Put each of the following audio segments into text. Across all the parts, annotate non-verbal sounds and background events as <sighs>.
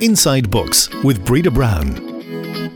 Inside Books with Breda Brown.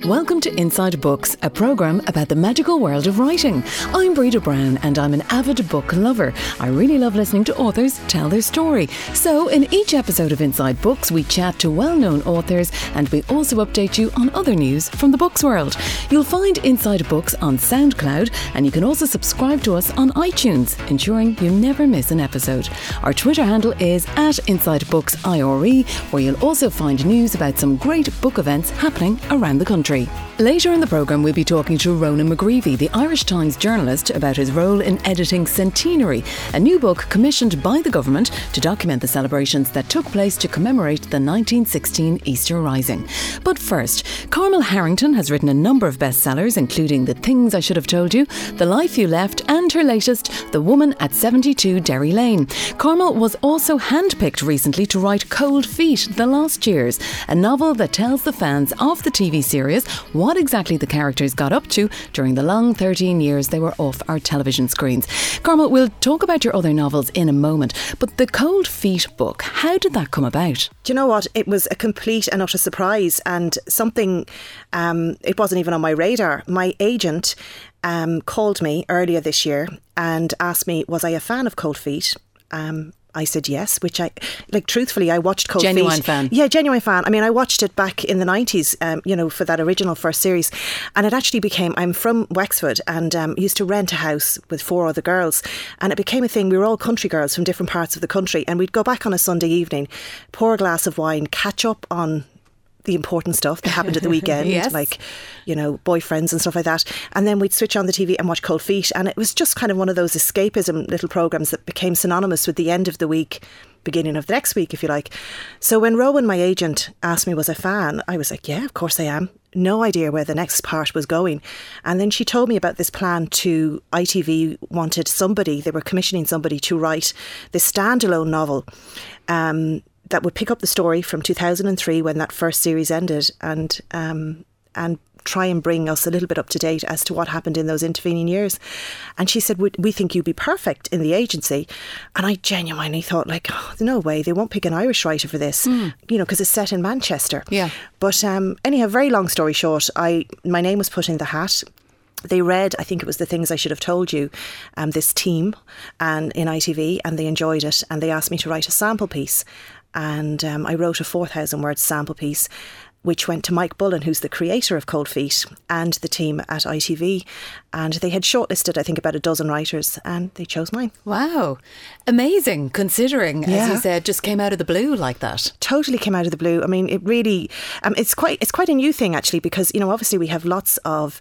Welcome to Inside Books, a programme about the magical world of writing. I'm Breda Brown and I'm an avid book lover. I really love listening to authors tell their story. So, in each episode of Inside Books, we chat to well known authors and we also update you on other news from the books world. You'll find Inside Books on SoundCloud and you can also subscribe to us on iTunes, ensuring you never miss an episode. Our Twitter handle is at Inside Books IRE, where you'll also find news about some great book events happening around the country country. Later in the programme, we'll be talking to Ronan McGreevy, the Irish Times journalist, about his role in editing Centenary, a new book commissioned by the government to document the celebrations that took place to commemorate the 1916 Easter Rising. But first, Carmel Harrington has written a number of bestsellers, including The Things I Should Have Told You, The Life You Left, and her latest, The Woman at 72 Derry Lane. Carmel was also handpicked recently to write Cold Feet, The Last Years, a novel that tells the fans of the TV series what exactly the characters got up to during the long 13 years they were off our television screens. Carmel, we'll talk about your other novels in a moment, but the Cold Feet book, how did that come about? Do you know what? It was a complete and utter surprise, and something, um, it wasn't even on my radar. My agent um, called me earlier this year and asked me, was I a fan of Cold Feet? Um, I said yes, which I like. Truthfully, I watched Cold genuine Feet. fan. Yeah, genuine fan. I mean, I watched it back in the nineties. Um, you know, for that original first series, and it actually became. I'm from Wexford and um, used to rent a house with four other girls, and it became a thing. We were all country girls from different parts of the country, and we'd go back on a Sunday evening, pour a glass of wine, catch up on the important stuff that happened at the <laughs> weekend, yes. like, you know, boyfriends and stuff like that. And then we'd switch on the TV and watch Cold Feet. And it was just kind of one of those escapism little programs that became synonymous with the end of the week, beginning of the next week, if you like. So when Rowan, my agent, asked me was a fan, I was like, yeah, of course I am. No idea where the next part was going. And then she told me about this plan to ITV wanted somebody, they were commissioning somebody to write this standalone novel. Um, that would pick up the story from 2003 when that first series ended and um, and try and bring us a little bit up to date as to what happened in those intervening years. And she said, "We we think you'd be perfect in the agency." And I genuinely thought, like, oh, no way, they won't pick an Irish writer for this, mm. you know, because it's set in Manchester. Yeah. But um, anyhow, very long story short, I my name was put in the hat they read, I think it was the things I should have told you, um, this team and in ITV, and they enjoyed it, and they asked me to write a sample piece, and um, I wrote a 4,000 word sample piece which went to Mike Bullen, who's the creator of Cold Feet, and the team at ITV. And they had shortlisted, I think, about a dozen writers, and they chose mine. Wow. Amazing, considering, yeah. as you said, just came out of the blue like that. Totally came out of the blue. I mean, it really, um, it's quite, it's quite a new thing actually, because you know, obviously we have lots of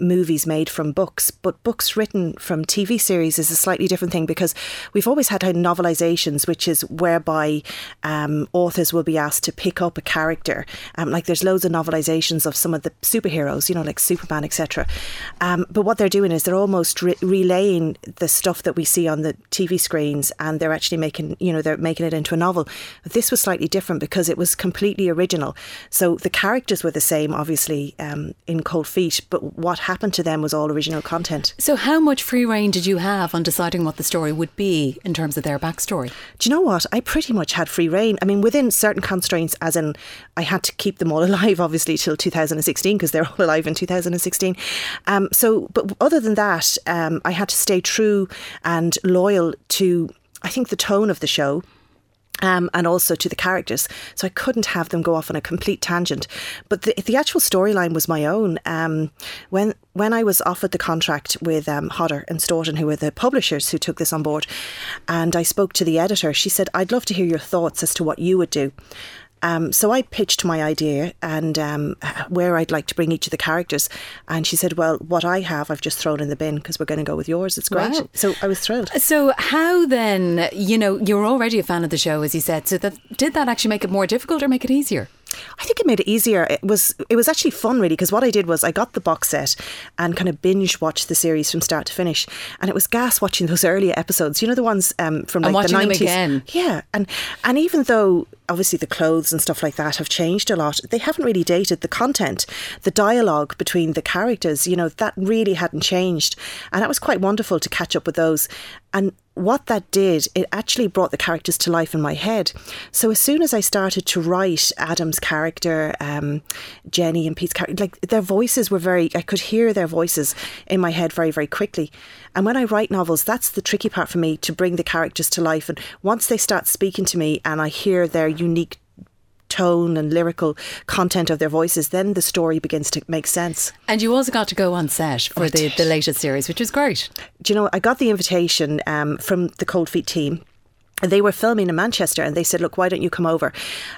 movies made from books, but books written from TV series is a slightly different thing because we've always had novelizations, which is whereby um, authors will be asked to pick up a character. Um, like there's loads of novelizations of some of the superheroes, you know, like Superman, etc. Um, but what they're doing is they're almost re- relaying the stuff that we see on the TV screens, and they're actually making, you know, they're making it into a novel. But this was slightly different because it was completely original. So the characters were the same, obviously, um, in Cold Feet, but what happened to them was all original content. So, how much free reign did you have on deciding what the story would be in terms of their backstory? Do you know what? I pretty much had free reign. I mean, within certain constraints, as in, I had to keep them all <laughs> alive, obviously, till 2016 because they're all alive in 2016. Um, so, but other than that, um, I had to stay true and loyal to, I think, the tone of the show um, and also to the characters. So I couldn't have them go off on a complete tangent. But the, the actual storyline was my own. Um, when when I was offered the contract with um, Hodder and Stoughton, who were the publishers who took this on board, and I spoke to the editor, she said, "I'd love to hear your thoughts as to what you would do." Um, so I pitched my idea and um, where I'd like to bring each of the characters. And she said, Well, what I have, I've just thrown in the bin because we're going to go with yours. It's great. Wow. So I was thrilled. So, how then, you know, you're already a fan of the show, as you said. So, that, did that actually make it more difficult or make it easier? I think it made it easier. It was it was actually fun really because what I did was I got the box set and kind of binge watched the series from start to finish, and it was gas watching <laughs> those earlier episodes. You know the ones um, from like the nineties. Yeah, and and even though obviously the clothes and stuff like that have changed a lot, they haven't really dated the content, the dialogue between the characters. You know that really hadn't changed, and that was quite wonderful to catch up with those. And what that did, it actually brought the characters to life in my head. So as soon as I started to write Adam's character, um, Jenny and Pete's character, like their voices were very, I could hear their voices in my head very, very quickly. And when I write novels, that's the tricky part for me to bring the characters to life. And once they start speaking to me and I hear their unique tone and lyrical content of their voices, then the story begins to make sense. And you also got to go on set for the, the latest series, which was great. Do you know, I got the invitation um, from the Cold Feet team. They were filming in Manchester and they said, Look, why don't you come over?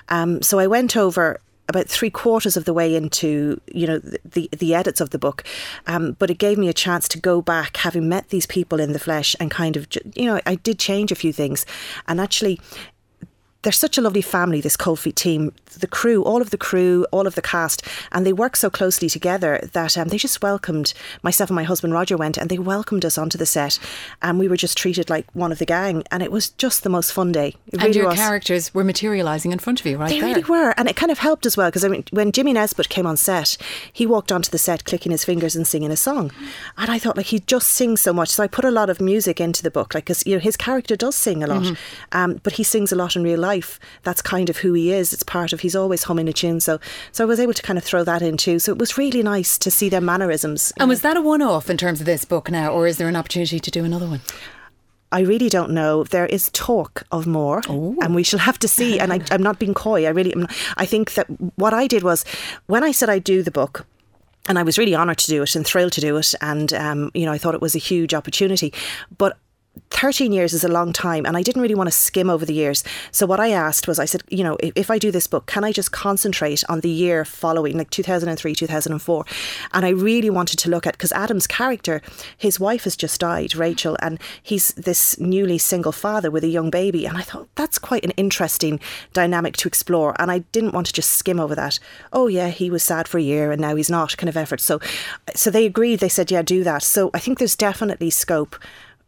Um, so I went over about three quarters of the way into you know the the, the edits of the book, um, but it gave me a chance to go back, having met these people in the flesh, and kind of you know I did change a few things, and actually they're such a lovely family, this Cold Feet team. The crew, all of the crew, all of the cast, and they work so closely together that um, they just welcomed myself and my husband Roger went and they welcomed us onto the set, and we were just treated like one of the gang, and it was just the most fun day. It and really your was. characters were materialising in front of you, right They there. really were, and it kind of helped as well because I mean, when Jimmy Nesbitt came on set, he walked onto the set clicking his fingers and singing a song, and I thought like he just sings so much. So I put a lot of music into the book, like because you know his character does sing a lot, um, but he sings a lot in real life. That's kind of who he is. It's part of he's always humming a tune. So so I was able to kind of throw that in too. So it was really nice to see their mannerisms. And was that a one off in terms of this book now, or is there an opportunity to do another one? I really don't know. There is talk of more, and we shall have to see. And I, I'm not being coy. I really, am. I think that what I did was when I said I'd do the book. And I was really honoured to do it and thrilled to do it. And, um, you know, I thought it was a huge opportunity. But 13 years is a long time and I didn't really want to skim over the years. So what I asked was I said, you know, if, if I do this book, can I just concentrate on the year following like 2003, 2004? And I really wanted to look at because Adam's character, his wife has just died, Rachel, and he's this newly single father with a young baby and I thought that's quite an interesting dynamic to explore and I didn't want to just skim over that. Oh yeah, he was sad for a year and now he's not kind of effort. So so they agreed, they said yeah, do that. So I think there's definitely scope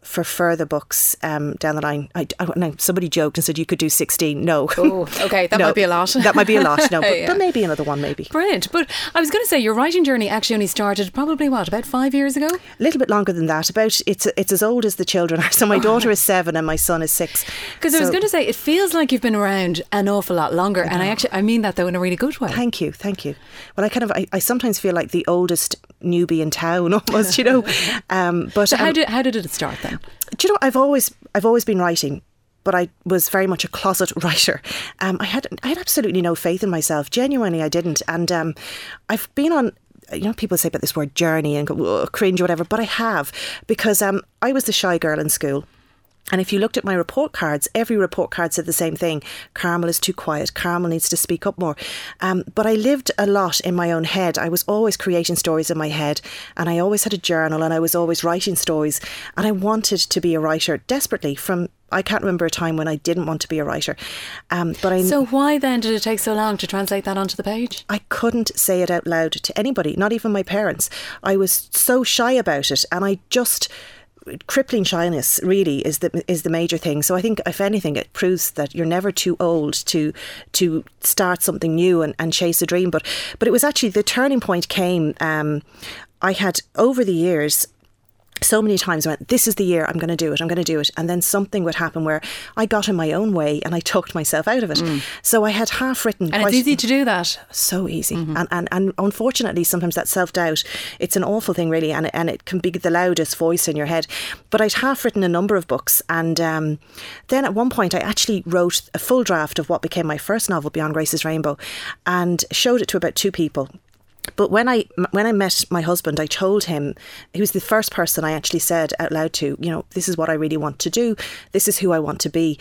for further books um, down the line. I, I, no, somebody joked and said you could do 16. No. Oh, okay, that <laughs> No, might be a lot. that might be a lot, no. <laughs> But, Yeah. but maybe another one, maybe. Brilliant. But I was going to say, your writing journey actually only started probably what, about five years ago? A little bit longer than that. About it's it's as old as the children are. <laughs> So my daughter is seven and my son is six. Because I was going to say, it feels like you've been around an awful lot longer. And I actually, I mean that though in a really good way. Thank you, thank you. Well, I kind of, I, I sometimes feel like the oldest newbie in town, <laughs> almost, you know. <laughs> Um, but So how um, did, how did it start then? do you know I've always I've always been writing but I was very much a closet <laughs> writer. Um, I had I had absolutely no faith in myself. Genuinely, I didn't. And um, I've been on. You know, people say about this word journey and go cringe or whatever, but I have because um, I was the shy girl in school. And if you looked at my report cards, every report card said the same thing. Carmel is too quiet. Carmel needs to speak up more. Um, but I lived a lot in my own head. I was always creating stories in my head, and I always had a journal, and I was always writing stories. And I wanted to be a writer desperately. From I can't remember a time when I didn't want to be a writer. Um, but I So why then did it take so long to translate that onto the page? I couldn't say it out loud to anybody, not even my parents. I was so shy about it, and I just crippling shyness really is the is the major thing. So I think if anything, it proves that you're never too old to to start something new and, and chase a dream. But but it was actually the turning point came. Um, I had over the years so many times I went, This is the year I'm going to do it, I'm going to do it. And then something would happen where I got in my own way and I talked myself out of it. So I had half written. And it's easy to do that. So easy. And, and and unfortunately, sometimes that self doubt, it's an awful thing, really. And, it- and it can be the loudest voice in your head. But I'd half written a number of books. And um, then at one point, I actually wrote a full draft of what became my first novel, Beyond Grace's Rainbow, and showed it to about two people. But when I when I met my husband, I told him he was the first person I actually said out loud to, you know, this is what I really want to do. This is who I want to be.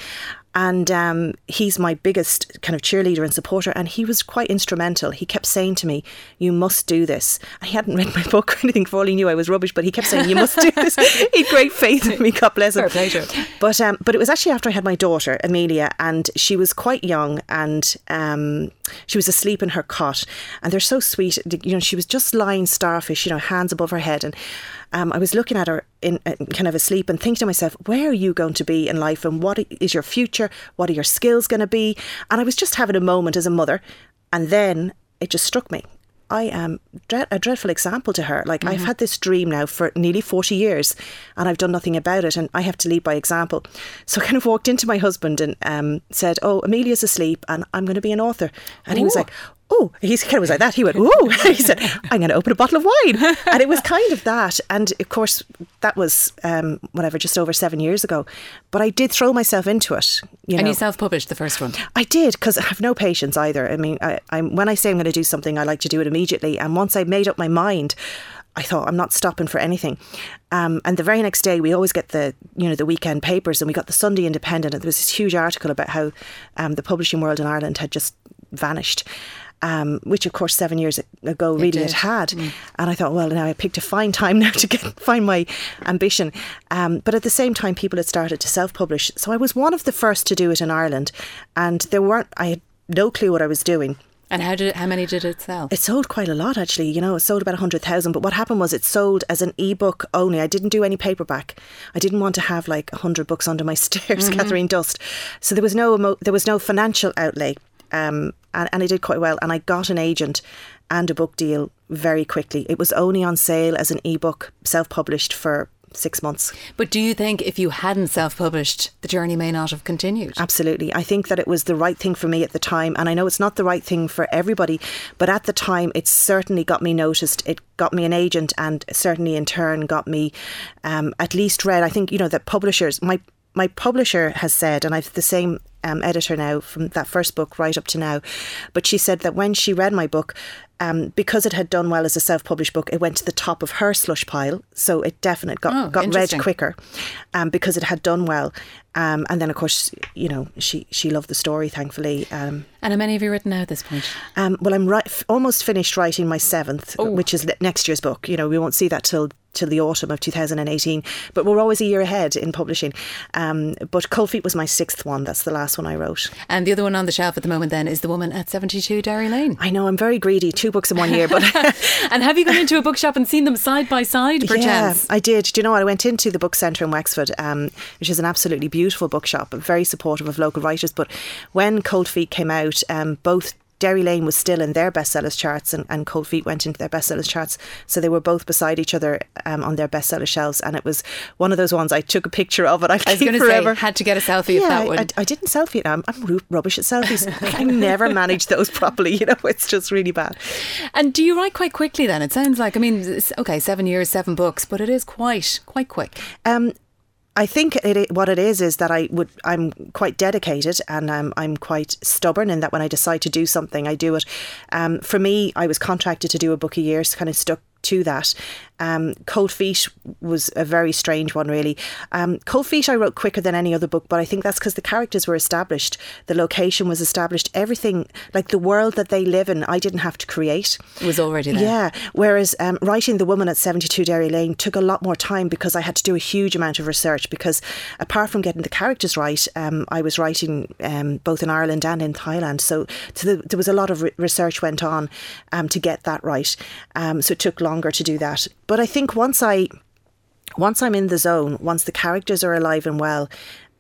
And um, he's my biggest kind of cheerleader and supporter. And he was quite instrumental. He kept saying to me, "You must do this." He hadn't <laughs> read my book or anything. For all he knew, I was rubbish. But he kept saying, "You must do this." <laughs> he had great faith in me. God bless him. <laughs> Play. But um, but it was actually after I had my daughter Amelia, and she was quite young, and um, she was asleep in her cot, and they're so sweet. You know, she was just lying starfish, you know, hands above her head, and um, I was looking at her in uh, kind of asleep and thinking to myself, where are you going to be in life, and what is your future? What are your skills going to be? And I was just having a moment as a mother, and then it just struck me. I am dre- a dreadful example to her. Like, Mm-hmm. I've had this dream now for nearly 40 years and I've done nothing about it and I have to lead by example. So I kind of walked into my husband and um, said, Oh, Amelia's asleep and I'm going to be an author. And he was like, Oh, he kind of was like that. He went, Oh, <laughs> he said, I'm going to open a bottle of wine. And it was kind of that. And of course, that was um, whatever, just over seven years ago. But I did throw myself into it. You And know. you self-published the first one. I did because I have no patience either. I mean, I, I'm when I say I'm going to do something, I like to do it immediately. And once I made up my mind, I thought I'm not stopping for anything. Um, and the very next day, we always get the you know the weekend papers, and we got the Sunday Independent, and there was this huge article about how um, the publishing world in Ireland had just vanished. Um, which of course seven years ago really did. it had, and I thought, well, now I picked a fine time <laughs> now to get find my ambition. Um, but at the same time, people had started to self-publish, so I was one of the first to do it in Ireland, and there weren't. I had no clue what I was doing. And how did it, how many did it sell? It sold quite a lot, actually. You know, it sold about 100,000. But what happened was it sold as an ebook only. I didn't do any paperback. I didn't want to have like 100 books under my <laughs> stairs, Catherine Dust. So there was no emo- there was no financial outlay. Um, and, and I did quite well. And I got an agent and a book deal very quickly. It was only on sale as an ebook, self published for six months. But do you think if you hadn't self-published, the journey may not have continued? Absolutely. I think that it was the right thing for me at the time. And I know it's not the right thing for everybody, but at the time, it certainly got me noticed. It got me an agent and certainly in turn got me um, at least read. I think, you know, that publishers, my, my publisher has said, and I've the same um, editor now from that first book right up to now, but she said that when she read my book, um, because it had done well as a self-published book, it went to the top of her slush pile. So it definitely got Oh, got read quicker, um, because it had done well. Um, and then, of course, you know, she she loved the story, thankfully. Um, And how many have you written now at this point? um, well, I'm right, almost finished writing my seventh, Oh. which is next year's book. You know, we won't see that till till the autumn of 2018, but we're always a year ahead in publishing. Um, but Cold Feet was my sixth one. That's the last one I wrote. And the other one on the shelf at the moment then is The Woman at 72 Derry Lane. I know I'm very greedy. Two books in one year, but <laughs> And have you gone into a bookshop and seen them side by side, perchance? Yeah, I did. Do you know what? I went into the book centre in Wexford, um, which is an absolutely beautiful bookshop, very supportive of local writers. But when Cold Feet came out, um, both Derry Lane was still in their bestsellers charts and, and Cold Feet went into their bestsellers charts. So they were both beside each other um, on their bestseller shelves. And it was one of those ones I took a picture of it. I, I was going to say, had to get a selfie of yeah, that one. I, I didn't selfie it. I'm, I'm ru- rubbish at selfies. I never manage those properly. You know, it's just really bad. and do you write quite quickly then? It sounds like, I mean, okay, seven years, seven books, but it is quite, quite quick. Um, I think it, what it is is that I would I'm quite dedicated and um, I'm quite stubborn in that when I decide to do something, I do it. Um, for me, I was contracted to do a book a year, so kind of stuck to that. Um, Cold Feet was a very strange one, really. Um, Cold Feet I wrote quicker than any other book, but I think that's because the characters were established, the location was established, everything like the world that they live in, I didn't have to create. It was already there. Yeah. Whereas um, writing The Woman at 72 Derry Lane took a lot more time because I had to do a huge amount of research. Because apart from getting the characters right, um, I was writing um, both in Ireland and in Thailand. So, so the, there was a lot of re- research went on um, to get that right. Um, so it took longer to do that. But I think once I once I'm in the zone, once the characters are alive and well,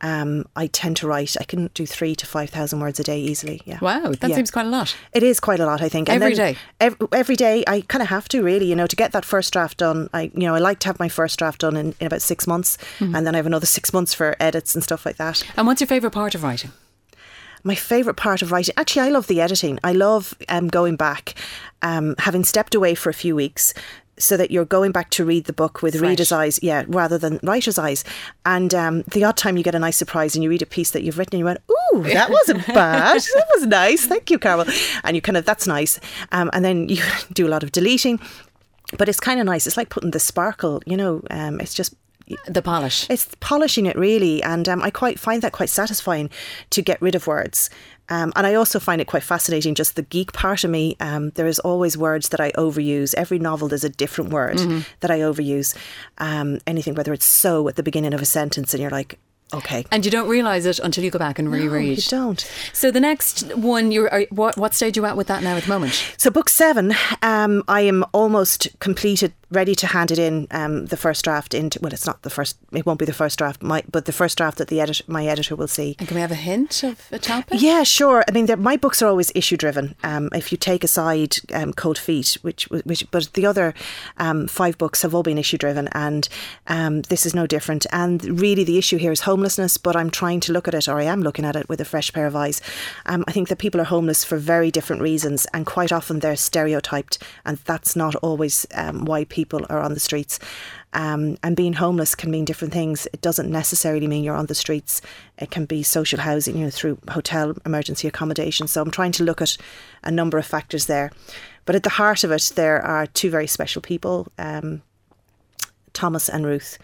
um, I tend to write. I can do three to five thousand words a day easily. Yeah. Wow, that Yeah. seems quite a lot. It is quite a lot, I think. Every then day? Every, every day, I kind of have to really, you know, to get that first draft done. I, you know, I like to have my first draft done in, in about six months, Hmm. and then I have another six months for edits and stuff like that. And what's your favourite part of writing? My favourite part of writing, actually, I love the editing. I love um, going back, um, having stepped away for a few weeks. So that you're going back to read the book with Fresh. reader's eyes, yeah, rather than writer's eyes. And um, the odd time you get a nice surprise and you read a piece that you've written and you went, "Ooh, that wasn't <laughs> bad. that was nice. Thank you, Carol." And you kind of that's nice. Um, and then you <laughs> do a lot of deleting, but it's kind of nice. It's like putting the sparkle, you know. Um, it's just The polish. it's polishing it really, and um, I quite find that quite satisfying to get rid of words. Um, and I also find it quite fascinating, just the geek part of me. Um, there is always words that I overuse. Every novel, there's a different word that I overuse. Um, anything, whether it's so at the beginning of a sentence, and you're like, okay. And you don't realise it until you go back and No, reread. you don't. So the next one, you're are, what, what stage are you at with that now at the moment? So book seven, um, I am almost completed, ready to hand it in. Um, the first draft into well, it's not the first. It won't be the first draft, my, but the first draft that the edit, my editor will see. And can we have a hint of a topic? Yeah, sure. I mean, my books are always issue driven. Um, if you take aside um, Cold Feet, which, which, but the other um, five books have all been issue driven, and um, this is no different. And really, the issue here is homelessness. But I'm trying to look at it, or I am looking at it with a fresh pair of eyes. Um, I think that people are homeless for very different reasons, and quite often they're stereotyped, and that's not always um, why people are on the streets. Um, and being homeless can mean different things. It doesn't necessarily mean you're on the streets. It can be social housing, you know, through hotel emergency accommodation. So I'm trying to look at a number of factors there. But at the heart of it, there are two very special people, um, Thomas and Ruth.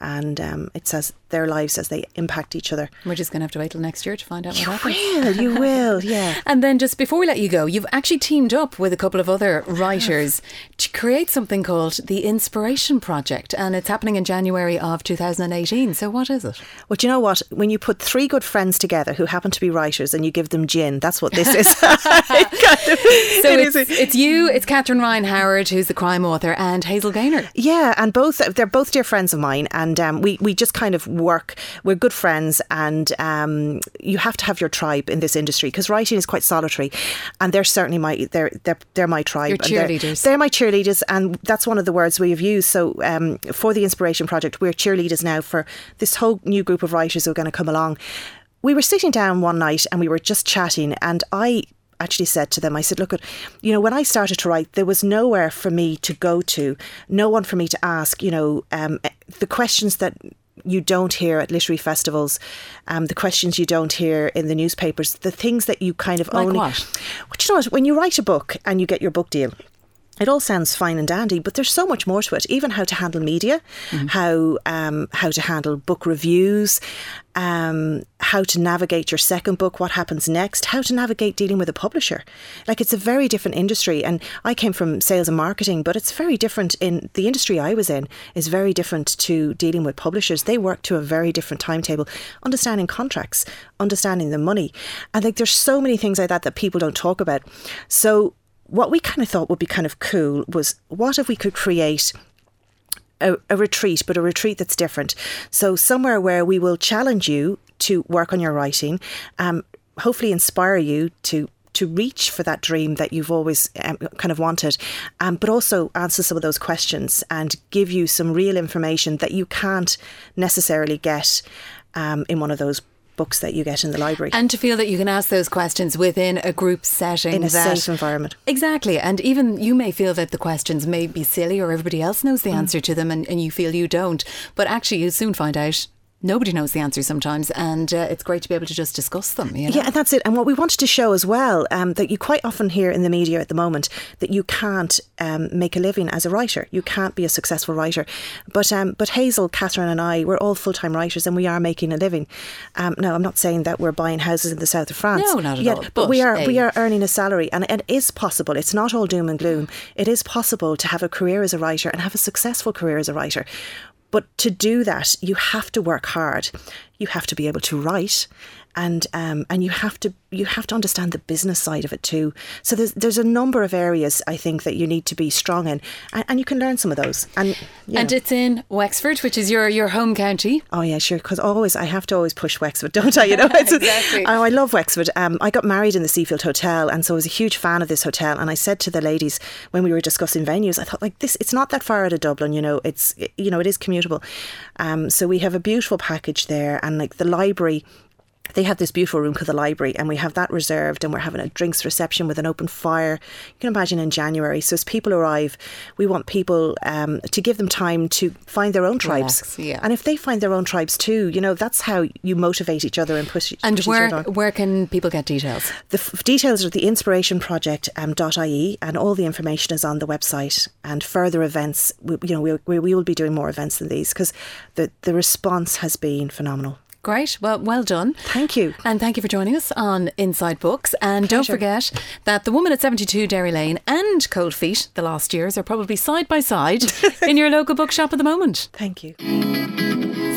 And um, it says their lives as they impact each other. We're just going to have to wait till next year to find out what You happens. will, you <laughs> will, yeah. And then just before we let you go, you've actually teamed up with a couple of other writers <sighs> to create something called the Inspiration Project. And it's happening in January of 2018. So what is it? Well, do you know what? When you put three good friends together who happen to be writers and you give them gin, that's what this is. <laughs> <laughs> Kind of- So it it's, is it's you, it's Catherine Ryan Howard, who's the crime author, and Hazel Gaynor. Yeah, and both they're both dear friends of mine, and um, we we just kind of work. We're good friends, and um, you have to have your tribe in this industry because writing is quite solitary, and they're certainly my they're they're, they're my tribe. Your and they're- cheerleaders. They're, my cheerleaders, and that's one of the words we have used. So um, for the Inspiration Project, we're cheerleaders now for this whole new group of writers who are going to come along. We were sitting down one night and we were just chatting, and I actually said to them, I said, look, at, you know, when I started to write, there was nowhere for me to go to, no one for me to ask, you know, um, the questions that you don't hear at literary festivals, um, the questions you don't hear in the newspapers, the things that you kind of Like only. what? Well, you know what? When you write a book and you get your book deal, it all sounds fine and dandy, but there's so much more to it. Even how to handle media, how um, how to handle book reviews, um, how to navigate your second book, what happens next, how to navigate dealing with a publisher. Like it's a very different industry, and I came from sales and marketing, but it's very different in the industry I was in. is very different to dealing with publishers. They work to a very different timetable, understanding contracts, understanding the money, and like there's so many things like that that people don't talk about. So what we kind of thought would be kind of cool was what if we could create a, a retreat, but a retreat that's different. So somewhere where we will challenge you to work on your writing, um, hopefully inspire you to to reach for that dream that you've always um, kind of wanted, um, but also answer some of those questions and give you some real information that you can't necessarily get um, in one of those books that you get in the library. And to feel that you can ask those questions within a group setting. in a that, safe environment. Exactly. And even you may feel that the questions may be silly or everybody else knows Mm. the answer to them and, and you feel you don't. But actually, you soon find out nobody knows the answer sometimes. And uh, it's great to be able to just discuss them. You know? Yeah, and that's it. And what we wanted to show as well, um, that you quite often hear in the media at the moment that you can't um, make a living as a writer. You can't be a successful writer. But um, but Hazel, Catherine, and I, we're all full time writers, and we are making a living. Um, now, I'm not saying that we're buying houses in the south of France. No, not at yet, all. But, we But, are we are earning a salary, and it is possible. It's not all doom and gloom. It is possible to have a career as a writer and have a successful career as a writer. But to do that, you have to work hard. You have to be able to write, and um, and you have to you have to understand the business side of it too. So there's there's a number of areas I think that you need to be strong in, and, and you can learn some of those. And And know. it's in Wexford, which is your, your home county. Oh yeah, sure. Because always I have to always push Wexford, <laughs> don't I? You know, <laughs> Exactly. Oh, I love Wexford. Um, I got married in the Seafield Hotel, and so I was a huge fan of this hotel. And I said to the ladies when we were discussing venues, I thought like this, it's not that far out of Dublin. You know, it's you know it is commutable. Um, so we have a beautiful package there, and like the library. They have this beautiful room called the library, and we have that reserved, and we're having a drinks reception with an open fire. You can imagine in January. So as people arrive, we want people um, to give them time to find their own tribes, Relax, yeah. and if they find their own tribes too, you know that's how you motivate each other and push, And push where each other on. where can people get details? The f- details are the inspirationproject.ie, um, and all the information is on the website. And further events, we, you know, we, we, we will be doing more events than these because the, the response has been phenomenal. Great. Well, well done. Thank you. And thank you for joining us on Inside Books. And don't forget that The Woman at 72 Derry Lane and Cold Feet, the last years, are probably side by side <laughs> in your local bookshop at the moment. Thank you.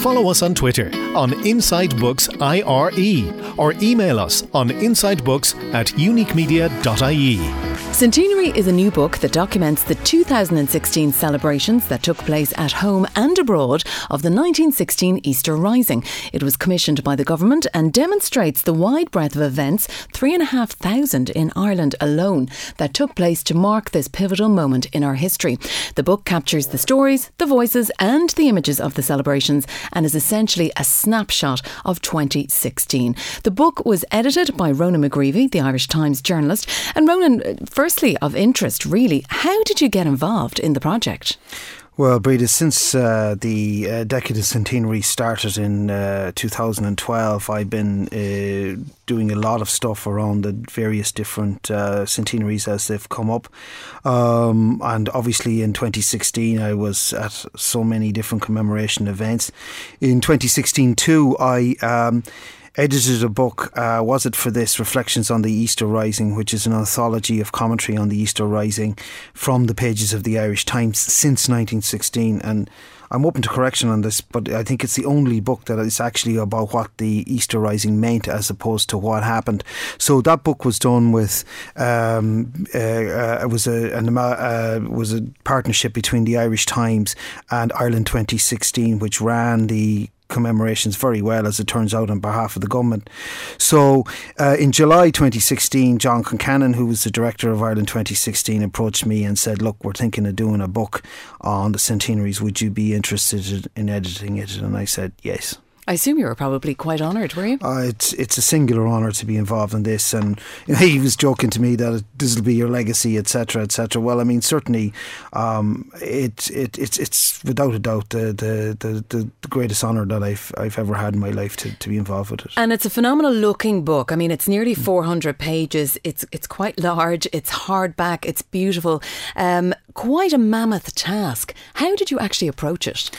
follow us on Twitter on Inside Books IRE or email us on insidebooks at uniquemedia.ie. Centenary is a new book that documents the 2016 celebrations that took place at home and abroad of the 1916 Easter Rising. It was commissioned by the government and demonstrates the wide breadth of events, 3,500 in Ireland alone, that took place to mark this pivotal moment in our history. The book captures the stories, the voices, and the images of the celebrations and is essentially a snapshot of 2016. The book was edited by Ronan McGreevy, the Irish Times journalist. And Ronan, uh, firstly, of interest, really, how did you get involved in the project? Well, Breda, since uh, the uh, Decade of Centenary started in uh, 2012, I've been uh, doing a lot of stuff around the various different uh, centenaries as they've come up. Um, and obviously in 2016, I was at so many different commemoration events. In 2016, too, I. Um, edited a book, uh, was it for this, Reflections on the Easter Rising, which is an anthology of commentary on the Easter Rising from the pages of the Irish Times since 1916. And I'm open to correction on this, but I think it's the only book that is actually about what the Easter Rising meant as opposed to what happened. So that book was done with um, uh, uh, it was a an, uh, was a partnership between the Irish Times and Ireland 2016, which ran the commemorations very well, as it turns out, on behalf of the government. So, uh, in July 2016, John Concannon, who was the director of Ireland 2016, approached me and said, Look, we're thinking of doing a book on the centenaries. Would you be interested in editing it? And I said, Yes. I assume you were probably quite honoured, were you? Uh, it's it's a singular honour to be involved in this, and you <laughs> know, he was joking to me that this will be your legacy, etc., etc. Well, I mean, certainly, um, it, it it's it's without a doubt the the, the, the greatest honour that I've I've ever had in my life to, to be involved with it. And it's a phenomenal looking book. I mean, it's nearly four hundred pages. It's it's quite large. It's hardback. It's beautiful. Um, quite a mammoth task. How did you actually approach it?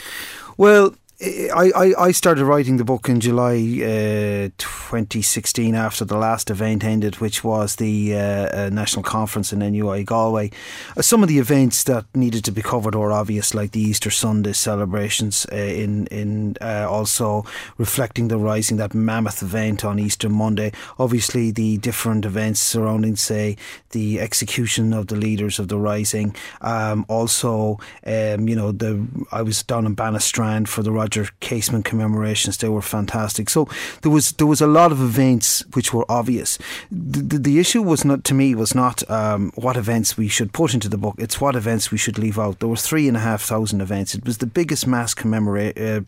Well, I, I, started writing the book in July uh, 2016 after the last event ended, which was the uh, uh, national conference in NUI Galway. Uh, some of the events that needed to be covered were obvious, like the Easter Sunday celebrations, uh, in in uh, also reflecting the rising that mammoth event on Easter Monday. Obviously, the different events surrounding, say, the execution of the leaders of the rising. Um, also, um, you know, the I was down in Banna Strand for the Roger Casement commemorations. They were fantastic. So there was there was a lot of events which were obvious. The, the, the issue was not to me was not um, what events we should put into the book. It's what events we should leave out. There were three and a half thousand events. It was the biggest mass commemorate. Uh,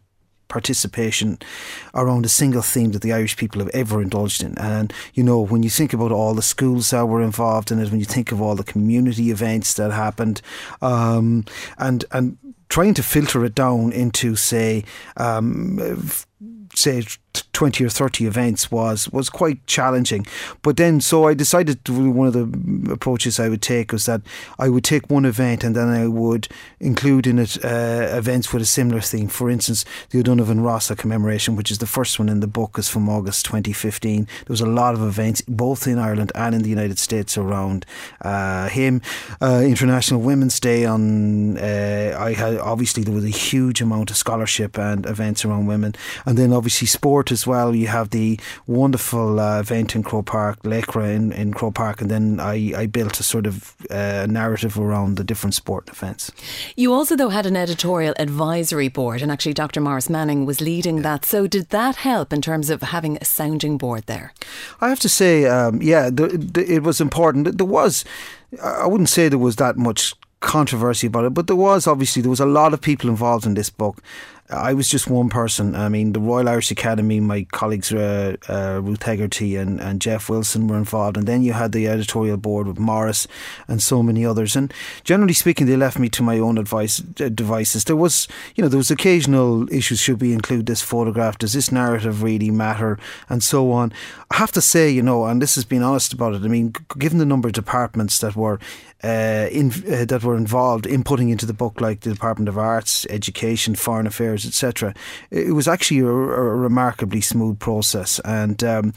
participation around a single theme that the Irish people have ever indulged in. And, you know, when you think about all the schools that were involved in it, when you think of all the community events that happened, um, and, and trying to filter it down into, say, um, say 20 or 30 events was was quite challenging. But then so I decided one of the approaches I would take was that I would take one event and then I would include in it uh, events with a similar theme. For instance the O'Donovan Rossa commemoration which is the first one in the book is from August 2015 there was a lot of events both in Ireland and in the United States around uh, him. Uh, International Women's Day on uh, I had obviously there was a huge amount of scholarship and events around women. And then obviously sport as well. You have the wonderful uh, event in Croke Park, Lecra in, in Croke Park, and then I, I built a sort of uh, narrative around the different sport events. You also, though, had an editorial advisory board, and actually Dr. Maurice Manning was leading yeah. that. So, did that help in terms of having a sounding board there? I have to say, um, yeah, the, the, it was important. There was, I wouldn't say there was that much controversy about it, but there was obviously there was a lot of people involved in this book, I was just one person. I mean, the Royal Irish Academy, my colleagues uh, uh, Ruth Hegarty and, and Jeff Wilson were involved, and then you had the editorial board with Maurice and so many others. And generally speaking, they left me to my own advice uh, devices. There was, you know, there was occasional issues. Should we include this photograph? Does this narrative really matter? And so on. I have to say, you know, and this has been honest about it. I mean, given the number of departments that were uh, in, uh, that were involved in putting into the book, like the Department of Arts, Education, Foreign Affairs, etc. It was actually a, a, remarkably smooth process, and um,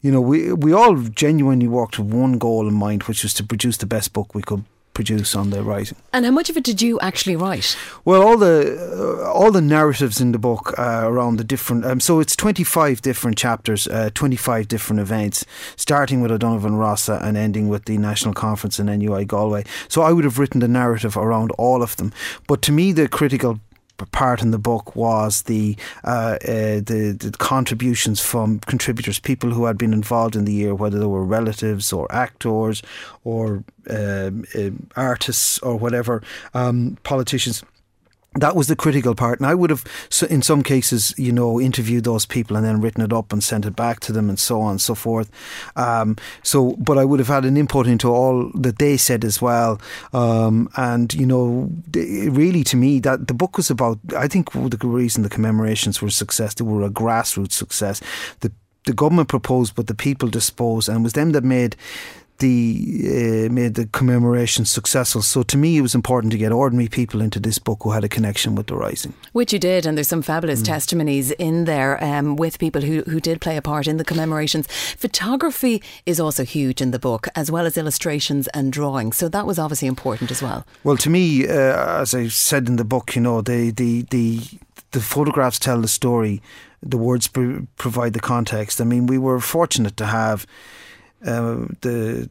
you know we we all genuinely worked with one goal in mind, which was to produce the best book we could produce on the writing. And how much of it did you actually write? Well, all the uh, all the narratives in the book uh, around the different. Um, so it's twenty five different chapters, uh, twenty five different events, starting with O'Donovan Rossa and ending with the national conference in NUI Galway. So I would have written the narrative around all of them. But to me, the critical part in the book was the, uh, uh, the the contributions from contributors, people who had been involved in the year, whether they were relatives or actors or um, uh, artists or whatever, um, politicians that was the critical part. And I would have, in some cases, you know, interviewed those people and then written it up and sent it back to them and so on and so forth. Um, so, but I would have had an input into all that they said as well. Um, and, you know, really to me, that the book was about, I think the reason the commemorations were a success, they were a grassroots success. The the government proposed, but the people disposed, and it was them that made the uh, made the commemoration successful. So to me, it was important to get ordinary people into this book who had a connection with the Rising. Which you did, and there's some fabulous mm. testimonies in there um, with people who, who did play a part in the commemorations. Photography is also huge in the book, as well as illustrations and drawings. So that was obviously important as well. Well, to me, uh, as I said in the book, you know, the the the the photographs tell the story. The words provide the context. I mean, we were fortunate to have uh, the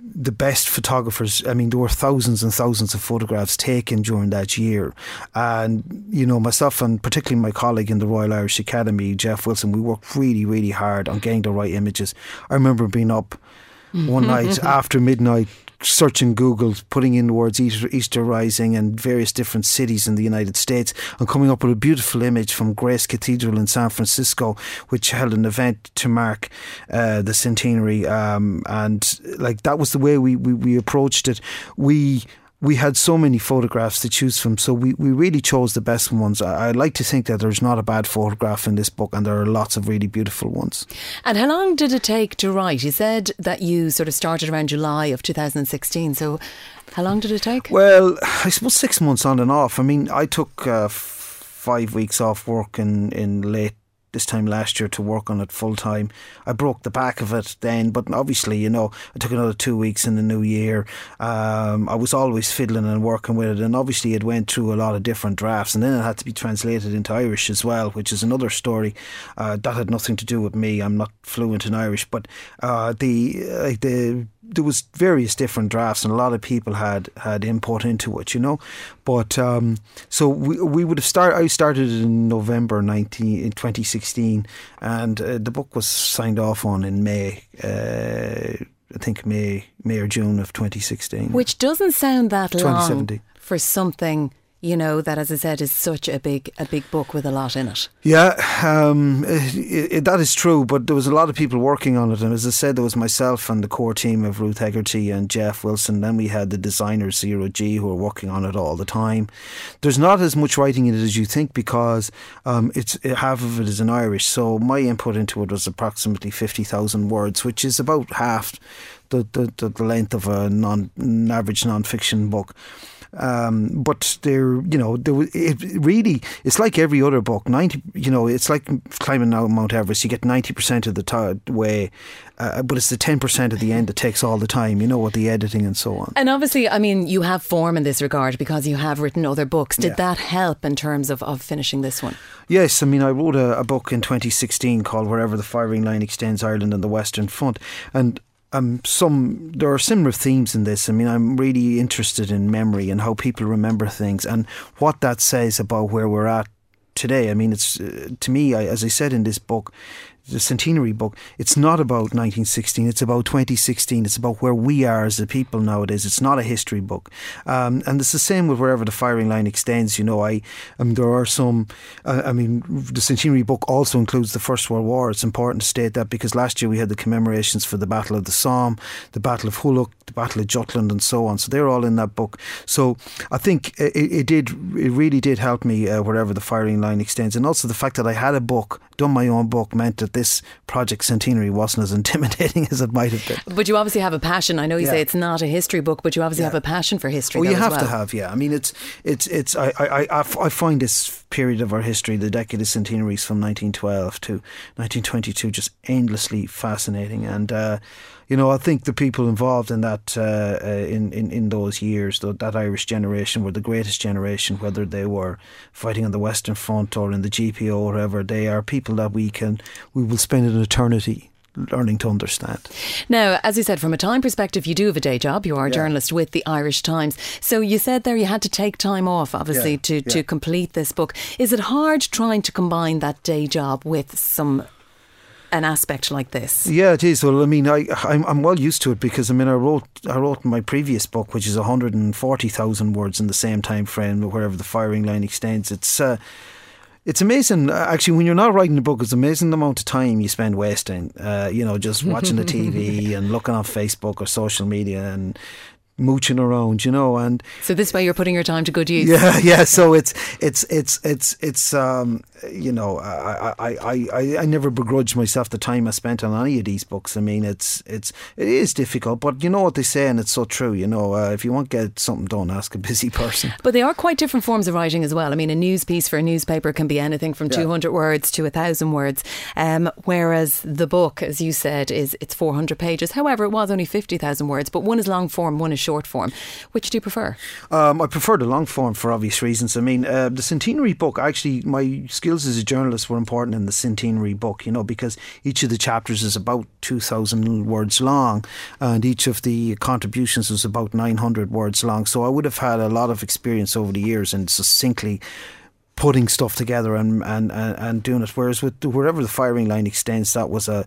the best photographers. I mean, there were thousands and thousands of photographs taken during that year. And, you know, myself and particularly my colleague in the Royal Irish Academy, Jeff Wilson, we worked really, really hard on getting the right images. I remember being up one night <laughs> after midnight searching Google, putting in the words Easter, Easter Rising and various different cities in the United States, and coming up with a beautiful image from Grace Cathedral in San Francisco, which held an event to mark uh, the centenary. Um, and like that was the way we, we, we approached it. We we had so many photographs to choose from, so we, we really chose the best ones. I, I like to think that there's not a bad photograph in this book, and there are lots of really beautiful ones. And how long did it take to write? You said that you sort of started around July of 2016. So, how long did it take? Well, I suppose six months on and off. I mean, I took uh, five weeks off work in, in late this time last year to work on it full time. I broke the back of it then, but obviously, you know, I took another two weeks in the new year. Um, I was always fiddling and working with it, and obviously, it went through a lot of different drafts, and then it had to be translated into Irish as well, which is another story. Uh, that had nothing to do with me. I'm not fluent in Irish, but uh, the uh, the there was various different drafts and a lot of people had had input into it you know? But um, so we, we would have started I started in November 19 in 2016 and uh, the book was signed off on in May uh, I think May May or June of 2016 which doesn't sound that long for something you know that as I said is such a big a big book with a lot in it. Yeah, um, it, it, that is true. But there was a lot of people working on it, and as I said, there was myself and the core team of Ruth Hegarty and Jeff Wilson. Then we had the designers Zero G who are working on it all the time. There's not as much writing in it as you think because um, it's half of it is in Irish. So my input into it was approximately fifty thousand words, which is about half the the, the length of a non an average non-fiction book. Um, but there, you know, there, it really, it's like every other book. Ninety, you know, it's like climbing Mount Everest. You get ninety percent of the t- way, uh, but it's the ten percent at the end that takes all the time. You know, with the editing and so on. And obviously, I mean, you have form in this regard because you have written other books. Did yeah. that help in terms of, of finishing this one? Yes, I mean, I wrote a, a book in 2016 called "Wherever the Firing Line Extends: Ireland and the Western Front," and um, some there are similar themes in this. I mean, I'm really interested in memory and how people remember things and what that says about where we're at today. I mean, it's uh, to me, I, as I said in this book, the centenary book, it's not about 1916, it's about 2016. It's about where we are as a people nowadays. It's not a history book. Um, and it's the same with wherever the firing line extends. You know, I, I mean, there are some, uh, I mean, the centenary book also includes the First World War. It's important to state that because last year we had the commemorations for the Battle of the Somme, the Battle of Hulluch, the Battle of Jutland, and so on. So they're all in that book. So I think it, it did, it really did help me uh, wherever the firing line extends. And also the fact that I had a book, done my own book, meant that this project centenary wasn't as <laughs> intimidating as it might have been. But you obviously have a passion. I know you yeah. say it's not a history book, but you obviously yeah. have a passion for history. Well, you have well. to have, yeah. I mean, it's it's it's. I, I I I find this period of our history, the decade of centenaries from 1912 to 1922, just endlessly fascinating and. Uh, you know, I think the people involved in that uh, uh, in, in in those years, that, that Irish generation were the greatest generation. Whether they were fighting on the Western Front or in the GPO or whatever, they are people that we can we will spend an eternity learning to understand. Now, as you said, from a time perspective, you do have a day job. You are a yeah. journalist with the Irish Times. So you said there you had to take time off, obviously, yeah, to, yeah. to complete this book. Is it hard trying to combine that day job with some an aspect like this? Yeah, it is. Well, I mean, I I'm, I'm well used to it because I mean, I wrote I wrote my previous book, which is 140,000 words in the same time frame, wherever the firing line extends. It's uh, it's amazing, actually, when you're not writing a book, it's amazing the amount of time you spend wasting, uh, you know, just watching the <laughs> TV and looking on Facebook or social media and mooching around, you know, and so this way you're putting your time to good use. Yeah, <laughs> yeah. So it's it's it's it's it's um you know I I I I never begrudge myself the time I spent on any of these books. I mean, it's it's it is difficult, but you know what they say, and it's so true. You know, uh, if you want to get something done, ask a busy <laughs> person. But they are quite different forms of writing as well. I mean, a news piece for a newspaper can be anything from yeah. 200 words to a thousand words, um, whereas the book, as you said, is it's 400 pages. However, it was only 50,000 words, but one is long form, one is short form. Which do you prefer? Um, I prefer the long form for obvious reasons. I mean, uh, the centenary book, actually, my skills as a journalist were important in the centenary book, you know, because each of the chapters is about 2,000 words long and each of the contributions was about 900 words long. So I would have had a lot of experience over the years in succinctly putting stuff together and, and, and, and doing it. Whereas with wherever the firing line extends, that was a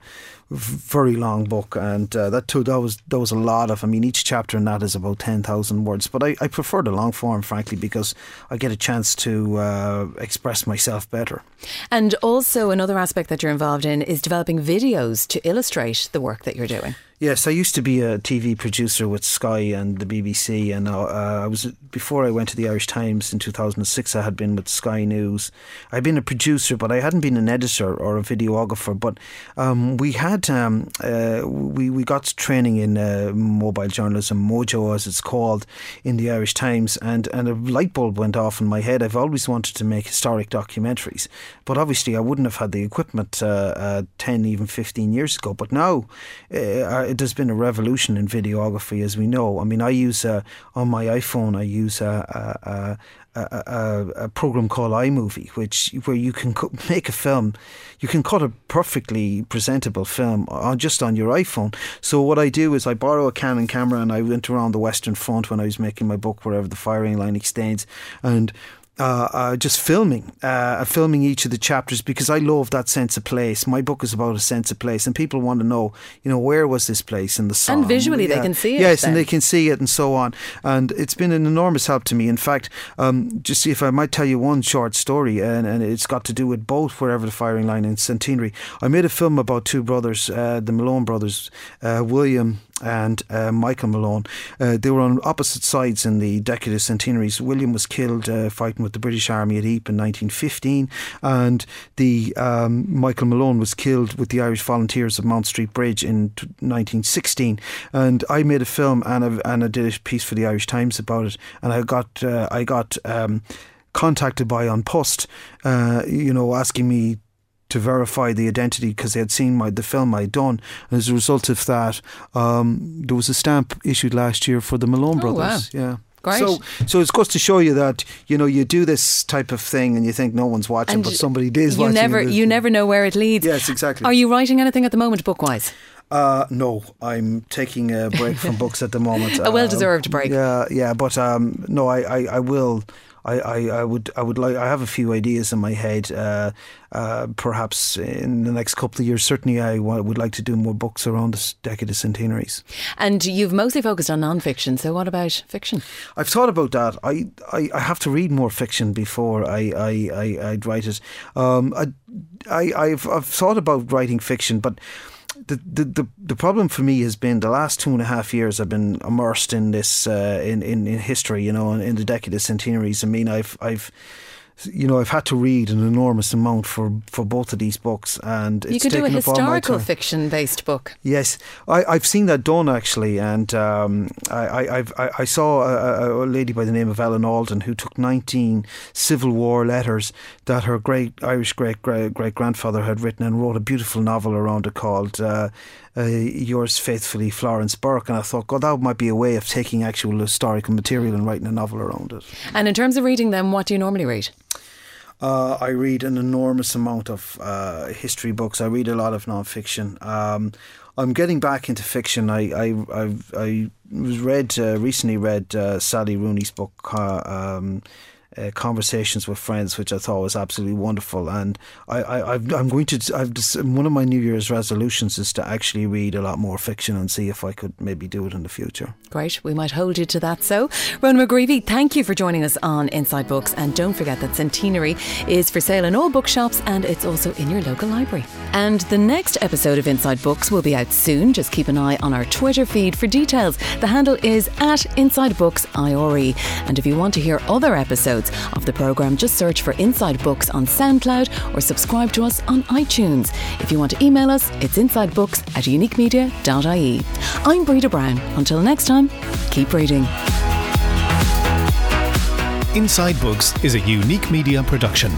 very long book, and uh, that too that was that was a lot of. I mean, each chapter in that is about ten thousand words, but I, I prefer the long form, frankly, because I get a chance to uh, express myself better. And also, another aspect that you're involved in is developing videos to illustrate the work that you're doing. Yes, I used to be a TV producer with Sky and the BBC, and uh, I was before I went to the Irish Times in 2006. I had been with Sky News. I'd been a producer, but I hadn't been an editor or a videographer. But um, we had um, uh, we we got training in uh, mobile journalism, Mojo as it's called, in the Irish Times, and and a light bulb went off in my head. I've always wanted to make historic documentaries, but obviously I wouldn't have had the equipment uh, uh, ten, even fifteen years ago. But now uh, there's been a revolution in videography, as we know. I mean, I use uh, on my iPhone, I use a, a, a, a, program called iMovie, which where you can <laughs> make a film, you can cut a perfectly presentable film on just on your iPhone. So what I do is I borrow a Canon camera and I went around the Western Front when I was making my book, wherever the firing line extends, and uh, uh, just filming, uh, filming each of the chapters because I love that sense of place. My book is about a sense of place, and people want to know, you know, where was this place in the song? And visually, yeah. they can see it. Yes, then. and they can see it, and so on. And it's been an enormous help to me. In fact, um, just see if I might tell you one short story, and, and it's got to do with both wherever the firing line in Centenary. I made a film about two brothers, uh, the Malone brothers, uh, William and uh, Michael Malone. Uh, they were on opposite sides in the decade of centenaries. William was killed uh, fighting with the British Army at Ypres in 1915, and the um, Michael Malone was killed with the Irish Volunteers of Mount Street Bridge in 1916. And I made a film and a, and I did a piece for the Irish Times about it, and I got uh, I got. Um, contacted by An Post, uh, you know, asking me to verify the identity because they had seen my the film I'd done. And as a result of that, um, there was a stamp issued last year for the Malone oh, brothers. Wow. Yeah. Great. So, so it's just to show you that you know you do this type of thing and you think no one's watching, and but somebody is you watching. Never, you never know where it leads. Yes, exactly. Are you writing anything at the moment, book wise? Uh, no, I'm taking a break from books at the moment. <laughs> a well deserved um, break. Yeah, yeah, but um, no, I, I, I will I, I, I would I would like I have a few ideas in my head. Uh, uh, perhaps in the next couple of years, certainly I would like to do more books around this decade of centenaries. And you've mostly focused on non-fiction. So what about fiction? I've thought about that. I, I, I have to read more fiction before I I, I would write it. Um, I, I I've I've thought about writing fiction, but the, the, the, the problem for me has been the last two and a half years I've been immersed in this uh, in, in, in history, you know, in, in the decade of centenaries. I mean, I've I've you know, I've had to read an enormous amount for, for both of these books, and it's a few. you could do a historical fiction based book. Yes, I, have seen that done actually, and um, I, I've, I, I saw a, a, lady by the name of Ellen Alden who took nineteen Civil War letters that her great Irish great great, great grandfather had written and wrote a beautiful novel around it called uh, uh, yours faithfully, Florence Burke, and I thought, God, that might be a way of taking actual historical material and writing a novel around it. And in terms of reading them, what do you normally read? Uh, I read an enormous amount of uh, history books. I read a lot of nonfiction. Um, I'm getting back into fiction. I I I, I was read uh, recently read uh, Sally Rooney's book. Uh, um, uh, conversations with friends, which I thought was absolutely wonderful. And I, I, am going to, I've just, one of my New Year's resolutions is to actually read a lot more fiction and see if I could maybe do it in the future. Great, we might hold you to that. So, Ronan McGreevy, thank you for joining us on Inside Books. And don't forget that Centenary is for sale in all bookshops and it's also in your local library. And the next episode of Inside Books will be out soon. Just keep an eye on our Twitter feed for details. The handle is at Inside Books IRE. And if you want to hear other episodes, episodes of the programme, just search for Inside Books on SoundCloud or subscribe to us on iTunes. If you want to email us, it's insidebooks at uniquemedia.ie. I'm Breda Brown. Until next time, keep reading. Inside Books is a unique media production.